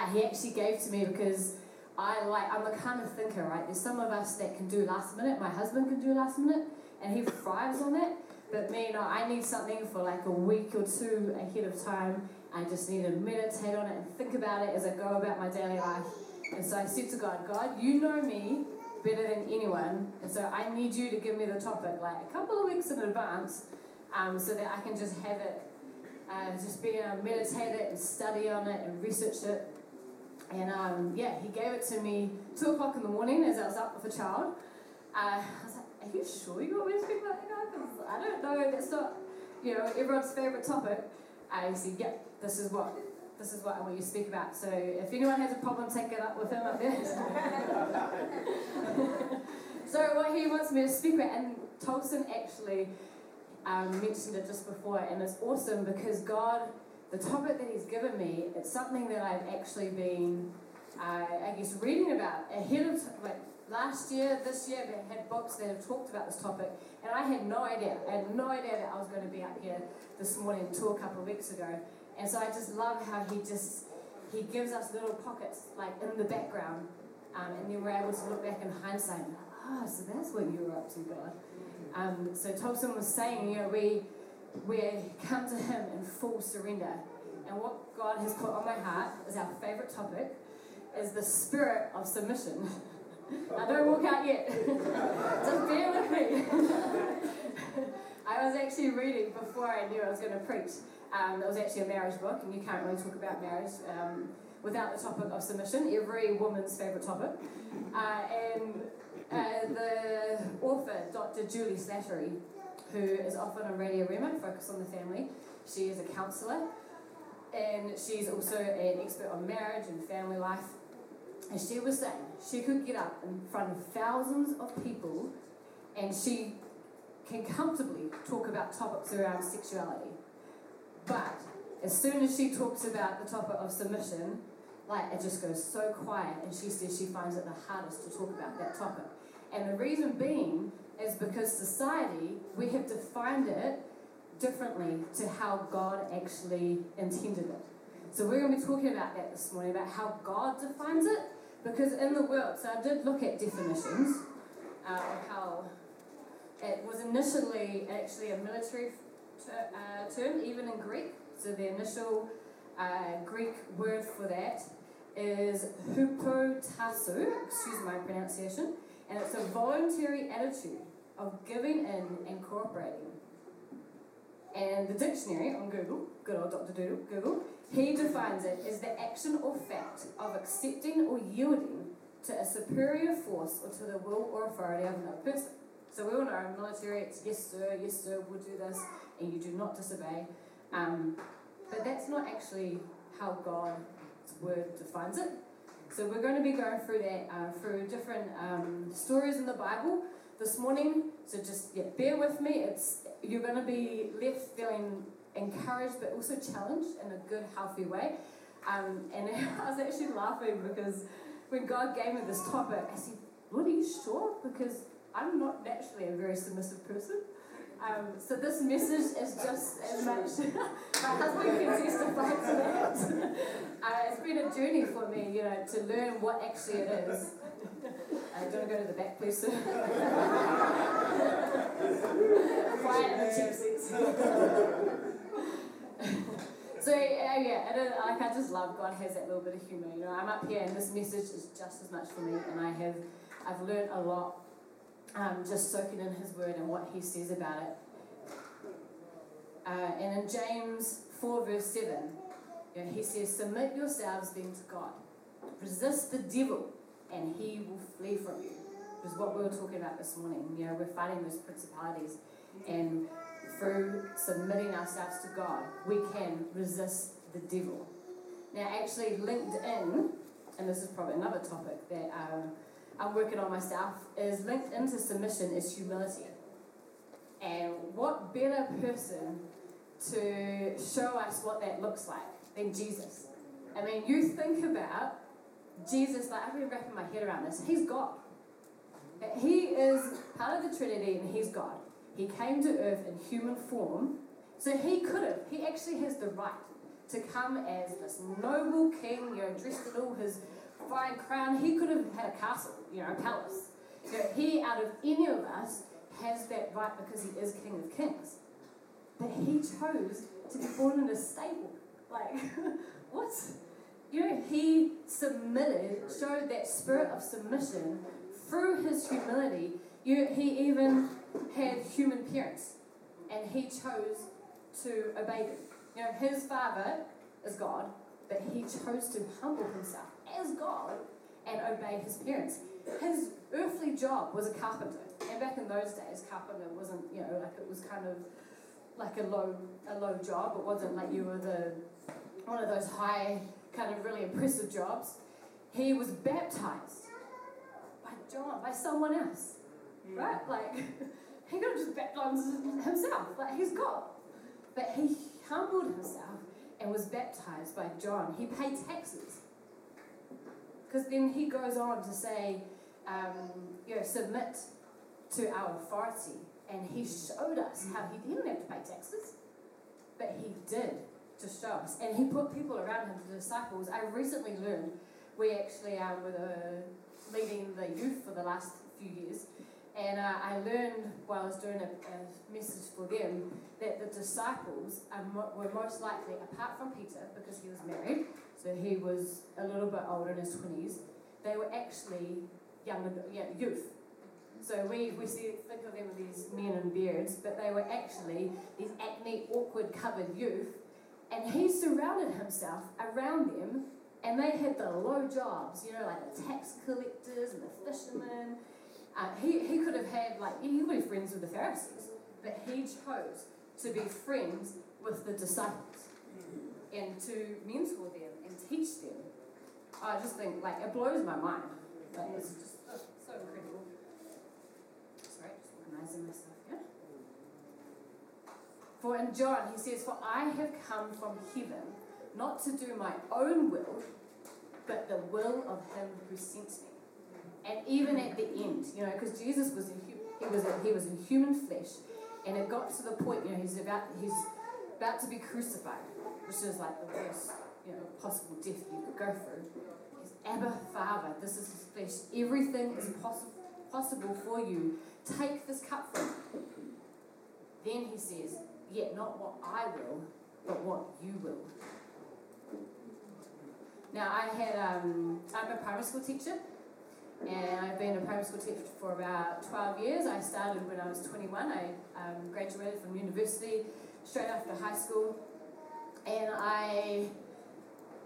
uh, he actually gave to me because I like I'm the kind of thinker, right? There's some of us that can do last minute. My husband can do last minute, and he thrives on that. But me, no, I need something for like a week or two ahead of time. I just need to meditate on it and think about it as I go about my daily life. And so I said to God, God, you know me better than anyone, and so I need you to give me the topic like a couple of weeks in advance, um, so that I can just have it, uh, just be able to meditate it and study on it and research it. And um, yeah, he gave it to me two o'clock in the morning as I was up with a child. Uh, I was like, "Are you sure you want me speak about that guy? 'Cause I don't know. That's not, you know, everyone's favorite topic." I said, "Yep, this is what." This is what I want you to speak about. So if anyone has a problem, take it up with him up there. so what he wants me to speak about, and Tolson actually um, mentioned it just before, and it's awesome because God, the topic that He's given me, it's something that I've actually been, uh, I guess, reading about ahead of like last year, this year. They had books that have talked about this topic, and I had no idea. I had no idea that I was going to be up here this morning until a couple of weeks ago. And so I just love how He just He gives us little pockets like in the background, um, and then we're able to look back in hindsight. Ah, so that's what you were up to, God. Um, so Thompson was saying, you know, we we come to Him in full surrender, and what God has put on my heart is our favorite topic, is the spirit of submission. I don't walk out yet. Just bear with me. I was actually reading before I knew I was going to preach. Um, it was actually a marriage book, and you can't really talk about marriage um, without the topic of submission. Every woman's favourite topic. Uh, and uh, the author, Dr. Juli Slattery, who is often on Radio Rhema, Focus on the Family, she is a counsellor, and she's also an expert on marriage and family life. And she was saying she could get up in front of thousands of people and she can comfortably talk about topics around sexuality. But as soon as she talks about the topic of submission, like it just goes so quiet and she says she finds it the hardest to talk about that topic. And the reason being is because society, we have defined it differently to how God actually intended it. So we're going to be talking about that this morning, about how God defines it, because in the world, so I did look at definitions uh, of how it was initially actually a military ter- uh, term, even in Greek. So the initial uh, Greek word for that is hupotasso, excuse my pronunciation, and it's a voluntary attitude of giving in and cooperating. And the dictionary on Google, good old Dr. Doodle, Google, he defines it as the action or fact of accepting or yielding to a superior force or to the will or authority of another person. So we all know military it's yes sir, yes sir, we'll do this, and you do not disobey. Um, but that's not actually how God's word defines it. So we're going to be going through that uh, through different um, stories in the Bible this morning. So just yeah, bear with me. It's you're going to be left feeling encouraged, but also challenged in a good, healthy way. Um, and I was actually laughing because when God gave me this topic, I said, "What are you sure?" Because I'm not naturally a very submissive person. Um, so this message is just as much. my husband can testify to that. uh, it's been a journey for me, you know, to learn what actually it is. Uh, do you want to go to the back, please, sir? Quiet in the cheap seats. so yeah, yeah, uh, like I just love God has that little bit of humour. You know, I'm up here, and this message is just as much for me, and I have, I've learned a lot um, just soaking in His Word and what He says about it. Uh, and in James 4, verse 7, you know, He says, Submit yourselves then to God. Resist the devil, and he will flee from you. Is what we were talking about this morning. You know, we're fighting those principalities, and through submitting ourselves to God, we can resist the devil. Now, actually, LinkedIn, and this is probably another topic that um, I'm working on myself, is linked into submission is humility. And what better person to show us what that looks like than Jesus? I mean, you think about Jesus, like I've been wrapping my head around this. He's God. He is part of the Trinity and he's God. He came to earth in human form, so he could have, he actually has the right to come as this noble king, you know, dressed in all his fine crown. He could have had a castle, you know, a palace. You he, out of any of us, has that right because he is King of Kings. But he chose to be born in a stable. Like, what? You know, he submitted, showed that spirit of submission through his humility. You know, he even had human parents, and he chose to obey them. You know, his father is God, but he chose to humble himself as God and obey his parents. His earthly job was a carpenter, and back in those days, carpenter wasn't, you know, like it was kind of like a low, a low job. It wasn't like you were the one of those high, kind of really impressive jobs. He was baptized by John, by someone else, right? Like he could have just baptized himself, like he's God, but he humbled himself and was baptized by John. He paid taxes. Because then he goes on to say, um, you know, submit to our authority. And he showed us how he didn't have to pay taxes, but he did to show us. And he put people around him, the disciples. I recently learned, we actually um, were the, leading the youth for the last few years. And uh, I learned while I was doing a, a message for them that the disciples mo- were most likely, apart from Peter, because he was married, so he was a little bit older in his 20s, they were actually young, yeah, youth. So we, we see, think of them as these men in beards, but they were actually these acne, awkward, covered youth. And he surrounded himself around them, and they had the low jobs, you know, like the tax collectors and the fishermen. Uh, he, he could have had, like, he would be friends with the Pharisees, but he chose to be friends with the disciples and to mentor them and teach them. I just think, like, it blows my mind. Like, it's just so, so incredible. Sorry, just organizing myself. For in John, he says, For I have come from heaven, not to do my own will, but the will of him who sent me. And even at the end, you know, because Jesus was in, he was in, he was in human flesh, and it got to the point, you know, he's about he's about to be crucified, which is like the worst, you know, possible death you could go through. He's Abba, Father, this is his flesh. Everything is possible possible for you. Take this cup from me. Then he says, Yet not what I will, but what you will. Now I had um, I'm a primary school teacher, and I've been a primary school teacher for about 12 years. I started when I was 21. I um, graduated from university straight after high school, and I,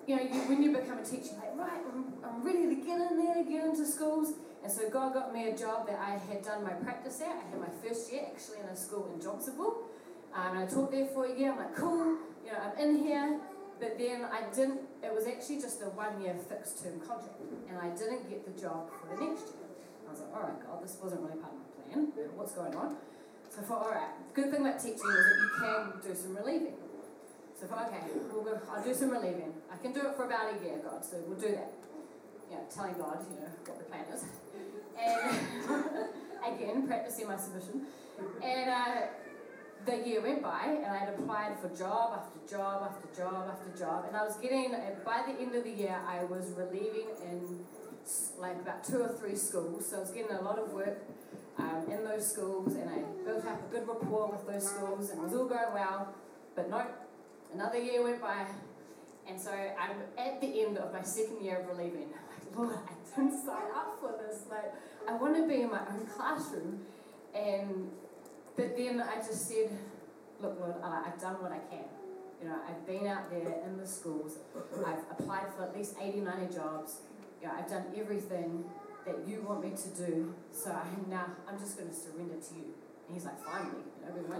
you know, you, when you become a teacher, like, right, I'm, I'm ready to get in there, get into schools. And so God got me a job that I had done my practice at. I had my first year actually in a school in Johnsonville. And I taught there for a year. I'm like, cool, you know, I'm in here. But then I didn't, it was actually just a one year fixed term contract. And I didn't get the job for the next year. I was like, all right, God, this wasn't really part of my plan. What's going on? So I thought, all right, good thing about teaching is that you can do some relieving. So I thought, okay, we'll go, I'll do some relieving. I can do it for about a year, God, so we'll do that. You know, telling God, you know, what the plan is. And again, practicing my submission. And uh, year went by, and I had applied for job after job after job after job, and I was getting. By the end of the year, I was relieving in like about two or three schools, so I was getting a lot of work um, in those schools, and I built up a good rapport with those schools, and it was all going well. But no, another year went by, and so I'm at the end of my second year of relieving. I'm like, Lord, I didn't sign up for this. Like, I want to be in my own classroom, and but then I just said, look, Lord, uh, I've done what I can. You know, I've been out there in the schools. I've applied for at least 80, 90 jobs. You know, I've done everything that you want me to do. So I, now I'm just going to surrender to you. And he's like, finally, you know, we're.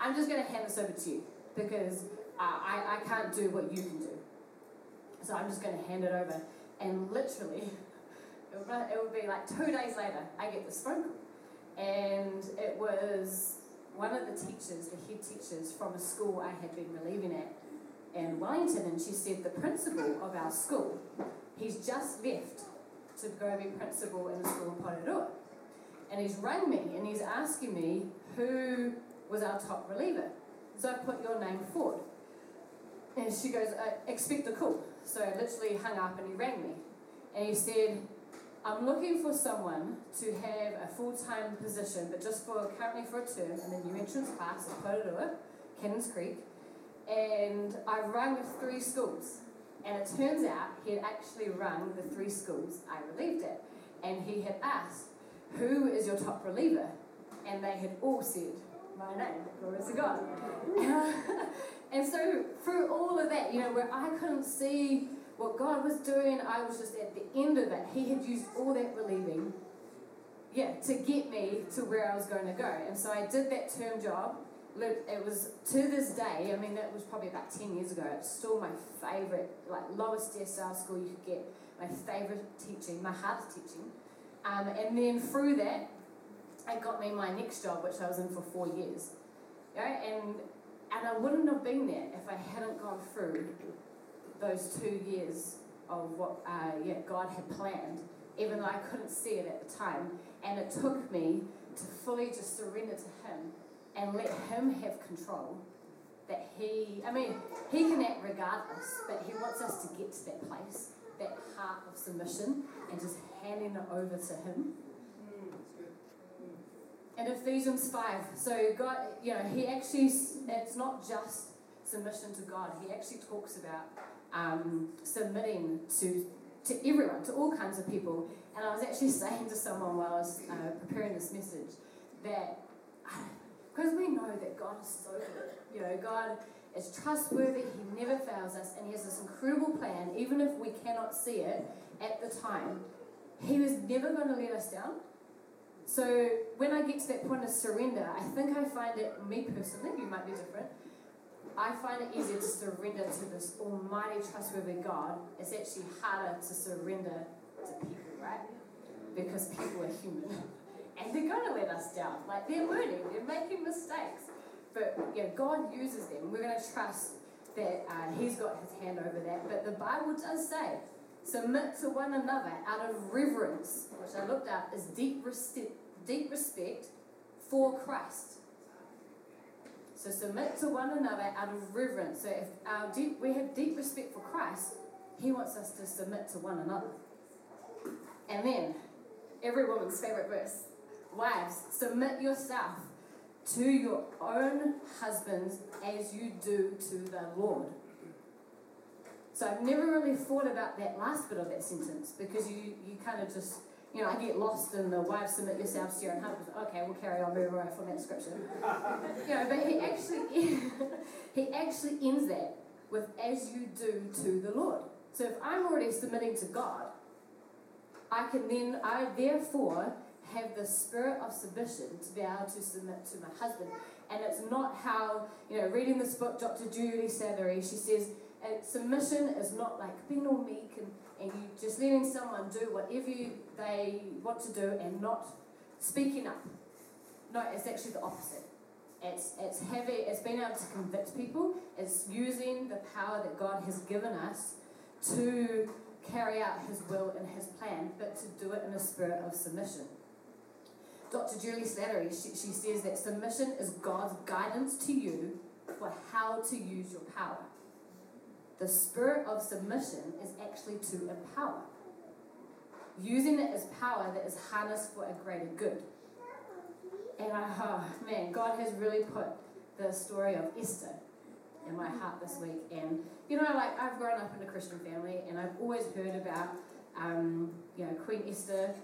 I'm just going to hand this over to you because uh, I, I can't do what you can do. So I'm just going to hand it over. And literally, it would, it would be like two days later, I get this phone call. And it was one of the teachers, the head teachers from a school I had been relieving at in Wellington. And she said, The principal of our school, he's just left to go be principal in the school in Porirua. And he's rang me and he's asking me who was our top reliever. So I put your name forward. And she goes, uh, expect a call. So I literally hung up and he rang me. And he said, I'm looking for someone to have a full-time position, but just for currently for a term in the new entrance class at Porirua, Cannons Creek. And I rang three schools. And it turns out he had actually rung the three schools I relieved at. And he had asked, Who is your top reliever? And they had all said, My name, glory to God. and so, through all of that, you know, where I couldn't see what God was doing, I was just at the end of it. He had used all that relieving, yeah, to get me to where I was going to go. And so I did that term job it was to this day, I mean, that was probably about 10 years ago, it's still my favourite, like, lowest decile school you could get, my favourite teaching, my hardest teaching. Um, and then through that, it got me my next job, which I was in for four years. And, and I wouldn't have been there if I hadn't gone through those two years of what uh, yeah, God had planned, even though I couldn't see it at the time. And it took me to fully just surrender to Him and let Him have control. That He, I mean, He can act regardless, but He wants us to get to that place, that heart of submission, and just handing it over to Him. In Ephesians 5, so God, you know, He actually, it's not just submission to God, He actually talks about um, submitting to, to everyone, to all kinds of people. And I was actually saying to someone while I was uh, preparing this message that because we know that God is so good. You know, God is trustworthy, He never fails us, and He has this incredible plan, even if we cannot see it at the time. He was never going to let us down. So when I get to that point of surrender, I think I find it, me personally, you might be different, I find it easier to surrender to this almighty, trustworthy God. It's actually harder to surrender to people, right? Because people are human. and they're going to let us down. Like they're learning, they're making mistakes. But yeah, God uses them. We're going to trust that uh, He's got His hand over that. But the Bible does say, submit to one another out of reverence, which I looked up is deep, respect, deep respect for Christ. So submit to one another out of reverence. So if our deep, we have deep respect for Christ, He wants us to submit to one another. And then, every woman's favorite verse. Wives, submit yourself to your own husbands as you do to the Lord. So I've never really thought about that last bit of that sentence because you, you kind of just, you know, I get lost in the wives submit yourselves to your own husbands. Okay, we'll carry on, move away from that scripture. you know, but he actually, he actually ends that with as you do to the Lord. So if I'm already submitting to God, I can then, I therefore have the spirit of submission to be able to submit to my husband. And it's not how, you know, reading this book, Dr. Juli Slattery, she says, uh, submission is not like being all meek and, and you just letting someone do whatever you, they want to do and not speaking up. No, it's actually the opposite. It's, it's having, it's being able to convict people. It's using the power that God has given us to carry out His will and His plan, but to do it in a spirit of submission. Dr. Juli Slattery, she, she says that submission is God's guidance to you for how to use your power. The spirit of submission is actually to empower, using it as power that is harnessed for a greater good. And I, oh man, God has really put the story of Esther in my heart this week. And you know, like I've grown up in a Christian family, and I've always heard about, um, you know, Queen Esther,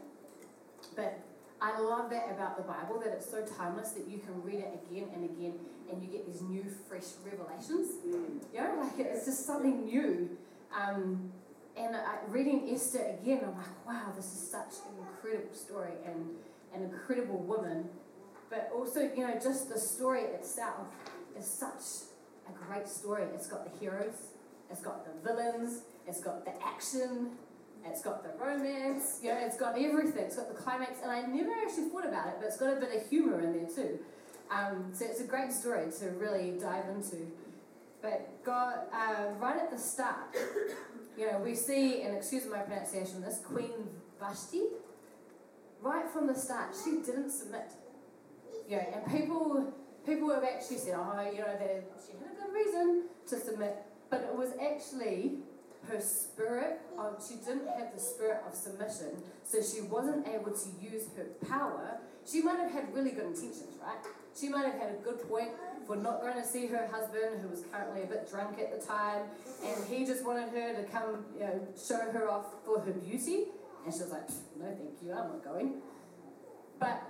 but I love that about the Bible, that it's so timeless that you can read it again and again and you get these new, fresh revelations. Mm. You know, like it's just something new. Um, and I, reading Esther again, I'm like, wow, this is such an incredible story and an incredible woman. But also, you know, just the story itself is such a great story. It's got the heroes, it's got the villains, it's got the action, it's got the romance, you know, it's got everything. It's got the climax, and I never actually thought about it, but it's got a bit of humour in there too. Um, so it's a great story to really dive into. But God, uh, right at the start, you know, we see, and excuse my pronunciation, this Queen Vashti, right from the start, she didn't submit. You know, and people people have actually said, oh, you know, that she had a good reason to submit, but it was actually her spirit of, she didn't have the spirit of submission, so she wasn't able to use her power. She might have had really good intentions, right? She might have had a good point for not going to see her husband, who was currently a bit drunk at the time, and he just wanted her to come, you know, show her off for her beauty. And she was like, no, thank you, I'm not going. But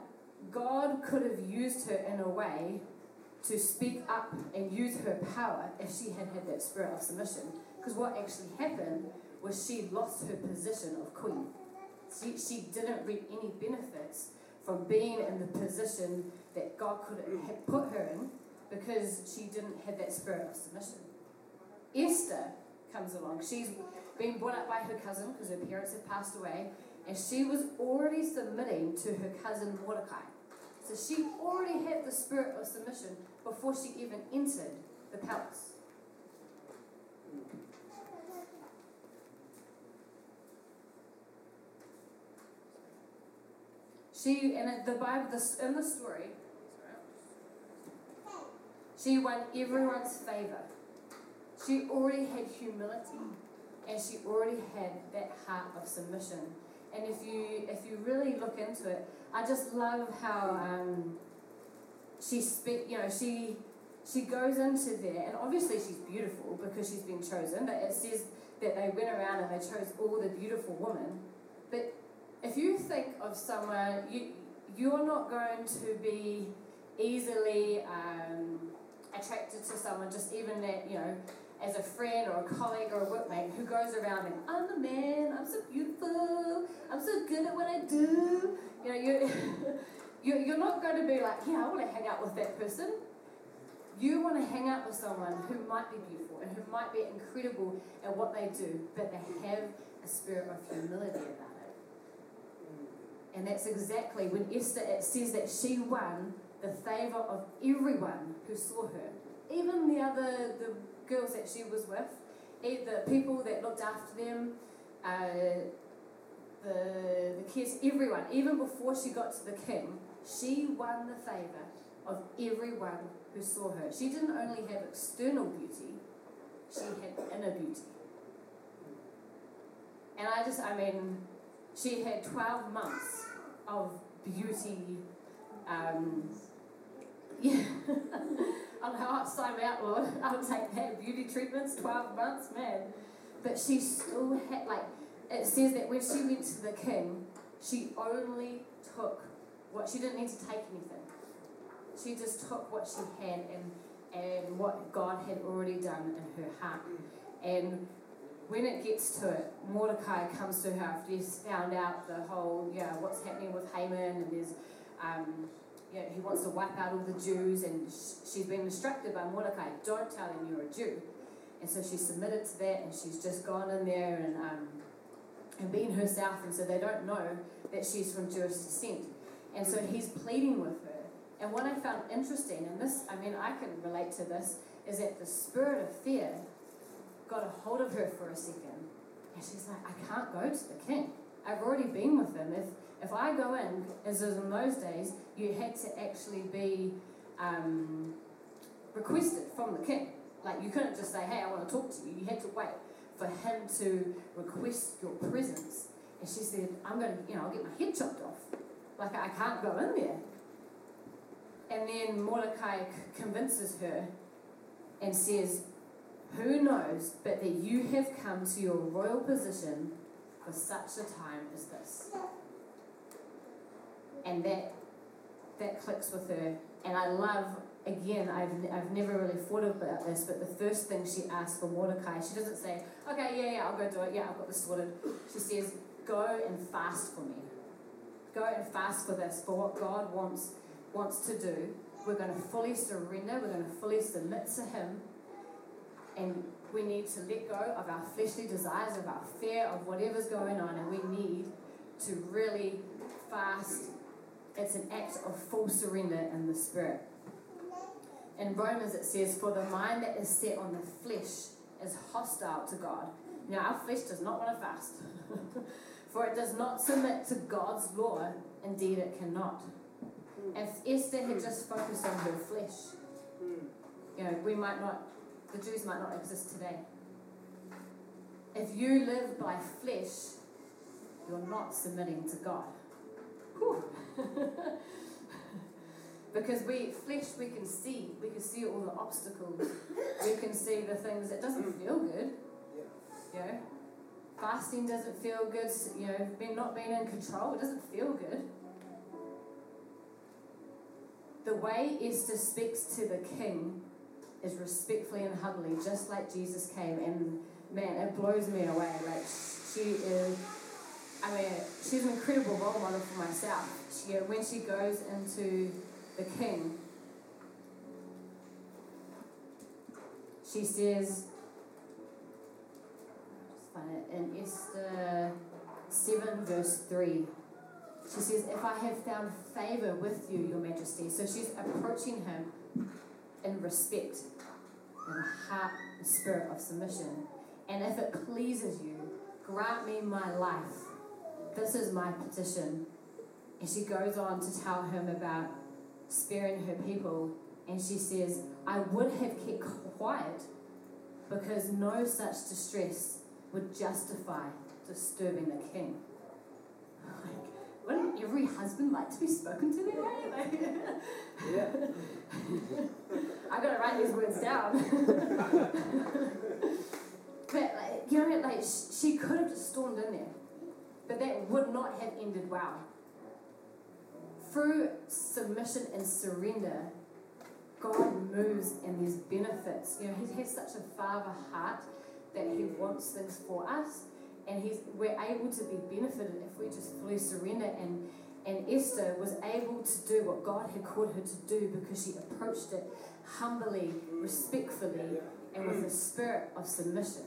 God could have used her in a way to speak up and use her power if she had had that spirit of submission. Because what actually happened was she lost her position of queen. She, she didn't reap any benefits from being in the position that God could have put her in because she didn't have that spirit of submission. Esther comes along. She's been brought up by her cousin because her parents had passed away, and she was already submitting to her cousin Mordecai. So she already had the spirit of submission before she even entered the palace. In the Bible, in the story, she won everyone's favor. She already had humility, and she already had that heart of submission. And if you if you really look into it, I just love how um, she speak. You know, she she goes into there, and obviously she's beautiful because she's been chosen. But it says that they went around and they chose all the beautiful women. But if you think of someone, you you're not going to be easily um, attracted to someone just even that you know as a friend or a colleague or a workmate who goes around and I'm the man, I'm so beautiful, I'm so good at what I do. You know, you you're, you're not going to be like, yeah, I want to hang out with that person. You want to hang out with someone who might be beautiful and who might be incredible at what they do, but they have a spirit of humility about it. And that's exactly when Esther, it says that she won the favor of everyone who saw her. Even the other, the girls that she was with, the people that looked after them, uh, the, the kids, everyone, even before she got to the king, she won the favor of everyone who saw her. She didn't only have external beauty, she had inner beauty. And I just, I mean, she had 12 months of beauty. Um, yeah. I know, I'll sign out, Lord. I'll take that. Beauty treatments, 12 months, man. But she still had, like, it says that when she went to the king, she only took what, she didn't need to take anything. She just took what she had and, and what God had already done in her heart. And when it gets to it, Mordecai comes to her after he's found out the whole, yeah, what's happening with Haman, and there's, um, know, he wants to wipe out all the Jews, and she's been instructed by Mordecai, don't tell him you're a Jew. And so she submitted to that, and she's just gone in there and um, and been herself, and so they don't know that she's from Jewish descent. And so he's pleading with her. And what I found interesting, and this, I mean, I can relate to this, is that the spirit of fear got a hold of her for a second, and she's like, I can't go to the king. I've already been with him. If if I go in, as in those days, you had to actually be um, requested from the king. Like you couldn't just say, "Hey, I want to talk to you." You had to wait for him to request your presence. And she said, "I'm going to, you know, I'll get my head chopped off. Like I can't go in there." And then Mordecai convinces her and says, Who knows but that you have come to your royal position for such a time as this? And that that clicks with her. And I love, again, I've, I've never really thought about this, but the first thing she asks for Mordecai, she doesn't say, okay, yeah, yeah, I'll go do it. Yeah, I've got this sorted. She says, go and fast for me. Go and fast for this, for what God wants wants to do. We're going to fully surrender. We're going to fully submit to Him. And we need to let go of our fleshly desires, of our fear, of whatever's going on, and we need to really fast it's an act of full surrender in the spirit. In Romans, it says, For the mind that is set on the flesh is hostile to God. Now, our flesh does not want to fast, for it does not submit to God's law. Indeed, it cannot. Hmm. If Esther had just focused on her flesh, hmm. You know, we might not, the Jews might not exist today. If you live by flesh, you're not submitting to God. because we flesh we can see. We can see all the obstacles. We can see the things that doesn't mm. feel good. You know? Fasting doesn't feel good. You know being not being in control it doesn't feel good. The way esther speaks to the king is respectfully and humbly just like jesus came and man it blows me away like she is I mean, she's an incredible role model for myself. She, when she goes into the king, she says, in Esther 7, verse 3. She says, If I have found favor with you, your majesty. So she's approaching him in respect, in a heart and spirit of submission. And if it pleases you, grant me my life this is my petition. And she goes on to tell him about sparing her people. And she says, I would have kept quiet because no such distress would justify disturbing the king. Like, wouldn't every husband like to be spoken to that way? Like, yeah. I've gotta write these words down. but like, you know, like she could have just stormed in there but that would not have ended well. Through submission and surrender, God moves and there's benefits. You know, He has such a father heart that He wants things for us, and He's we're able to be benefited if we just fully surrender. And and Esther was able to do what God had called her to do because she approached it humbly, respectfully, and with a spirit of submission.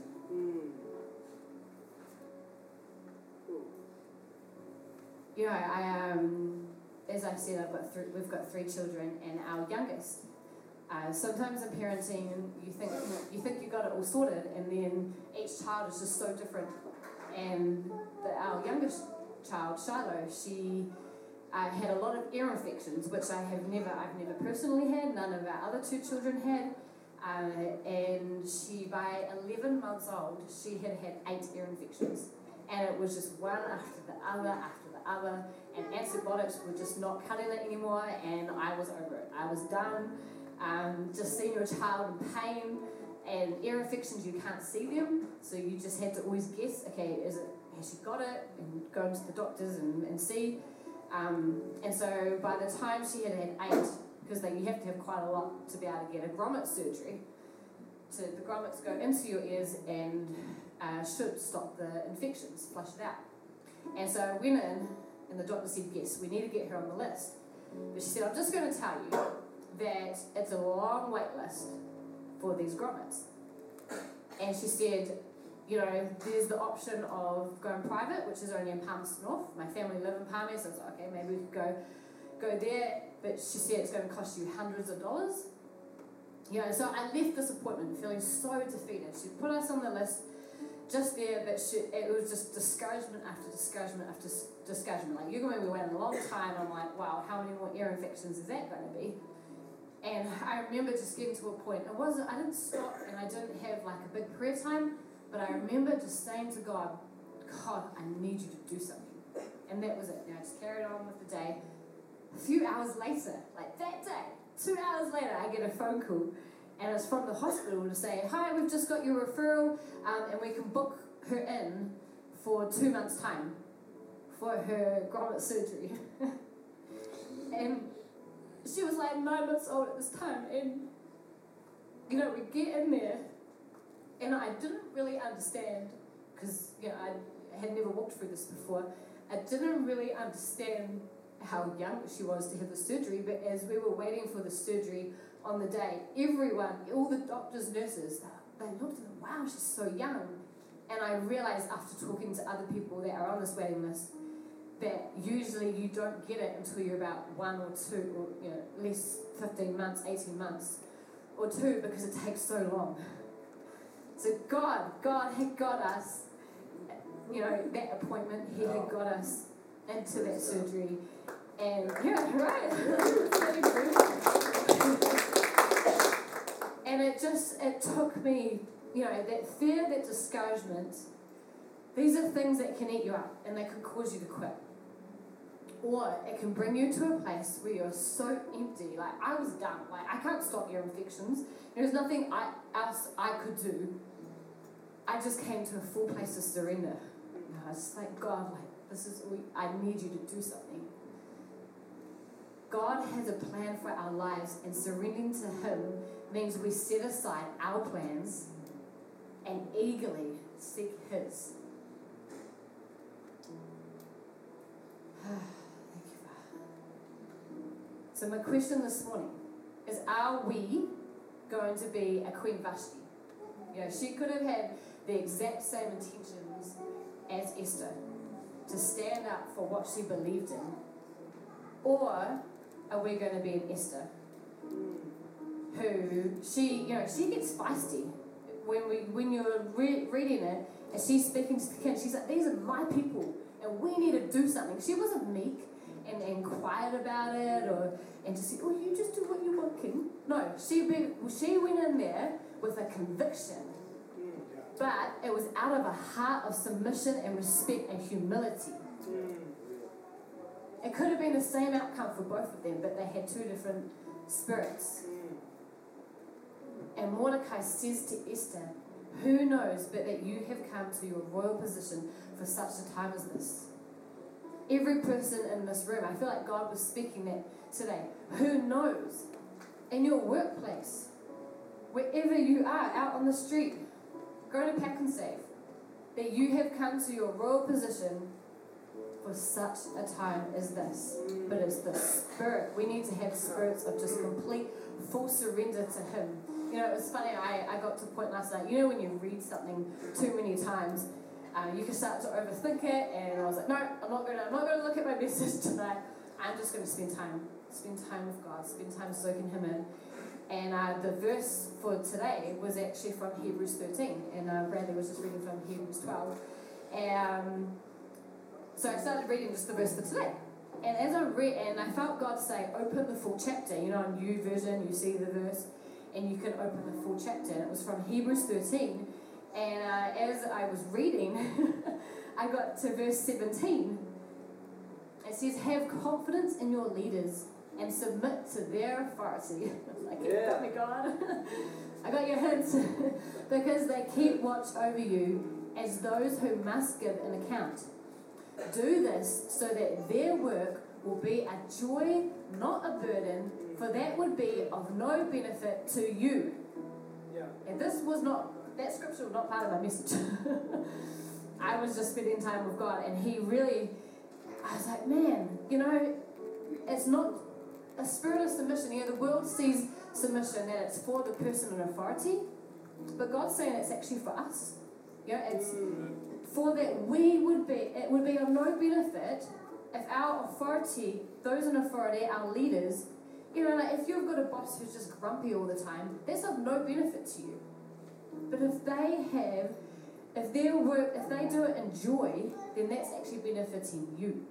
you know, I um, as I said, I've got th- we've got three children, and our youngest. Uh, sometimes in parenting, you think you think you got it all sorted, and then each child is just so different. And the, our youngest child, Shiloh, she uh, had a lot of ear infections, which I have never, I've never personally had. None of our other two children had. Uh, and she, by 11 months old, she had had eight ear infections, and it was just one after the other after the other, and antibiotics were just not cutting it anymore, and I was over it. I was done. Um, just seeing your child in pain and ear infections, you can't see them, so you just had to always guess. Okay, is it has she got it? And go into the doctors and, and see. Um, and so by the time she had had eight, because you have to have quite a lot to be able to get a grommet surgery. So the grommets go into your ears and uh, should stop the infections, flush it out. And so I went in, and the doctor said, Yes, we need to get her on the list. But she said, I'm just going to tell you that it's a long wait list for these grommets. And she said, you know, there's the option of going private, which is only in Palmerston North. My family live in Palmerston, so I was like, okay, maybe we could go go there. But she said it's going to cost you hundreds of dollars. You know, so I left this appointment feeling so defeated. She put us on the list just there but she, it was just discouragement after discouragement after discouragement. Like, you're going to be waiting a long time. I'm like, wow, how many more ear infections is that going to be? And I remember just getting to a point. It wasn't, I didn't stop and I didn't have like a big prayer time, but I remember just saying to God, God, I need you to do something. And that was it. And I just carried on with the day. A few hours later, like that day, two hours later, I get a phone call and it's from the hospital to say, hi, we've just got your referral um, and we can book her in for two months' time for her grommet surgery. and she was like nine months old at this time, and you know, we get in there, and I didn't really understand because you know I had never walked through this before. I didn't really understand how young she was to have the surgery, but as we were waiting for the surgery, on the day. Everyone, all the doctors, nurses, they looked at them, wow, she's so young. And I realized after talking to other people that are on this waiting list that usually you don't get it until you're about one or two, or you know, at least 15 months, 18 months, or two because it takes so long. So God, God had got us, you know, that appointment, He had got us into that surgery. And yeah, right. And it just, it took me, you know, that fear, that discouragement, these are things that can eat you up and they can cause you to quit. Or it can bring you to a place where you're so empty. Like, I was done. Like, I can't stop your infections. There's nothing I, else I could do. I just came to a full place of surrender. And I was just like, God, like, this is, I need you to do something. God has a plan for our lives, and surrendering to Him means we set aside our plans and eagerly seek His. So, my question this morning is Are we going to be a Queen Vashti? You know, she could have had the exact same intentions as Esther to stand up for what she believed in. Or are we going to be an Esther who she, you know, she gets feisty when we when you're re- reading it and she's speaking to the king. She's like, "These are my people, and we need to do something." She wasn't meek and, and quiet about it or and just say, oh, you just do what you want, King. No, she, she went in there with a conviction. But it was out of a heart of submission and respect and humility. It could have been the same outcome for both of them, but they had two different spirits. And Mordecai says to Esther, Who knows but that you have come to your royal position for such a time as this? Every person in this room. I feel like God was speaking that today. Who knows? In your workplace, wherever you are, out on the street, go to Pak'nSave, that you have come to your royal position for such a time as this. But it's the spirit. We need to have spirits of just complete, full surrender to Him. You know, it was funny, I, I got to a point last night, you know, when you read something too many times, uh, you can start to overthink it, and I was like, no, I'm not gonna, I'm not gonna look at my message tonight. I'm just gonna spend time, spend time with God, spend time soaking Him in. And uh, the verse for today was actually from Hebrews 13, and uh, Bradley was just reading from Hebrews 12. Um, so I started reading just the verse for today. And as I read, and I felt God say, open the full chapter. You know, in YouVersion, you see the verse, and you can open the full chapter. And it was from Hebrews 13, and uh, as I was reading, I got to verse 17. It says, Have confidence in your leaders and submit to their authority. like, yeah. got me, God. I got your hints. because they keep watch over you as those who must give an account. Do this so that their work will be a joy, not a burden, for that would be of no benefit to you. Yeah. And this was not that scripture was not part of my message. I was just spending time with God, and He really, I was like, man, you know, it's not a spirit of submission. You know, the world sees submission that it's for the person in authority, but God's saying it's actually for us. You know, it's for that we would be, it would be of no benefit if our authority, those in authority, our leaders, you know, like if you've got a boss who's just grumpy all the time, that's of no benefit to you. But if they have, if their work, if they do it in joy, then that's actually benefiting you.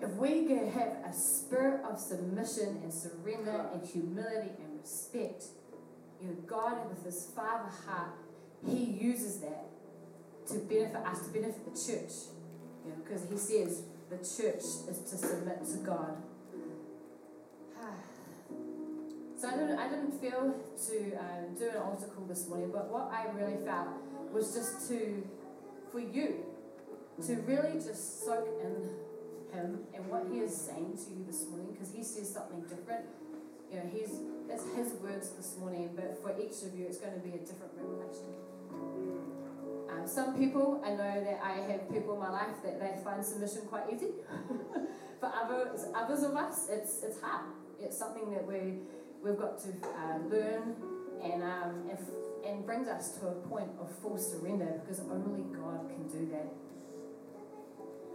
If we can have a spirit of submission and surrender and humility and respect, you know, God with his father heart, he uses that to benefit us, to benefit the church. You know, because he says the church is to submit to God. So I didn't, I didn't feel to um, do an altar call this morning, but what I really felt was just to, for you, to really just soak in Him and what He is saying to you this morning, because He says something different. You know, He's it's His words this morning, but for each of you, it's going to be a different revelation. Um, some people, I know that I have people in my life that they find submission quite easy. for others, others of us, it's it's hard. It's something that we we've got to uh, learn and, um, and, and brings us to a point of full surrender because only God can do that.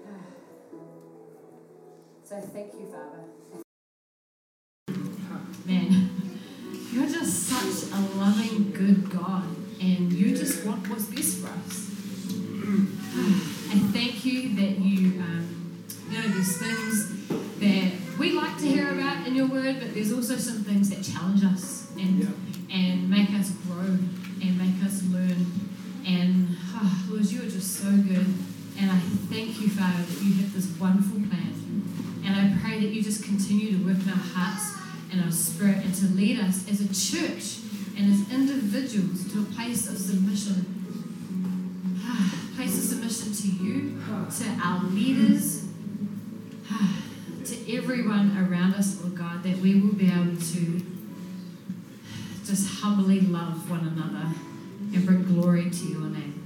so thank you, Father. Man, you're just such a loving, good God, and you just want what's best for us. I thank you that you, um, you know, there's things that we like to hear about in your word, but there's also some things that challenge us and and make us grow and make us learn. And oh, Lord, you are just so good. And I thank you, Father, that you have this wonderful plan. And I pray that you just continue to work in our hearts and our spirit and to lead us as a church and as individuals to a place of submission. place of submission to you, to our leaders, to everyone around us, Lord God, that we will be able to just humbly love one another and bring glory to your name.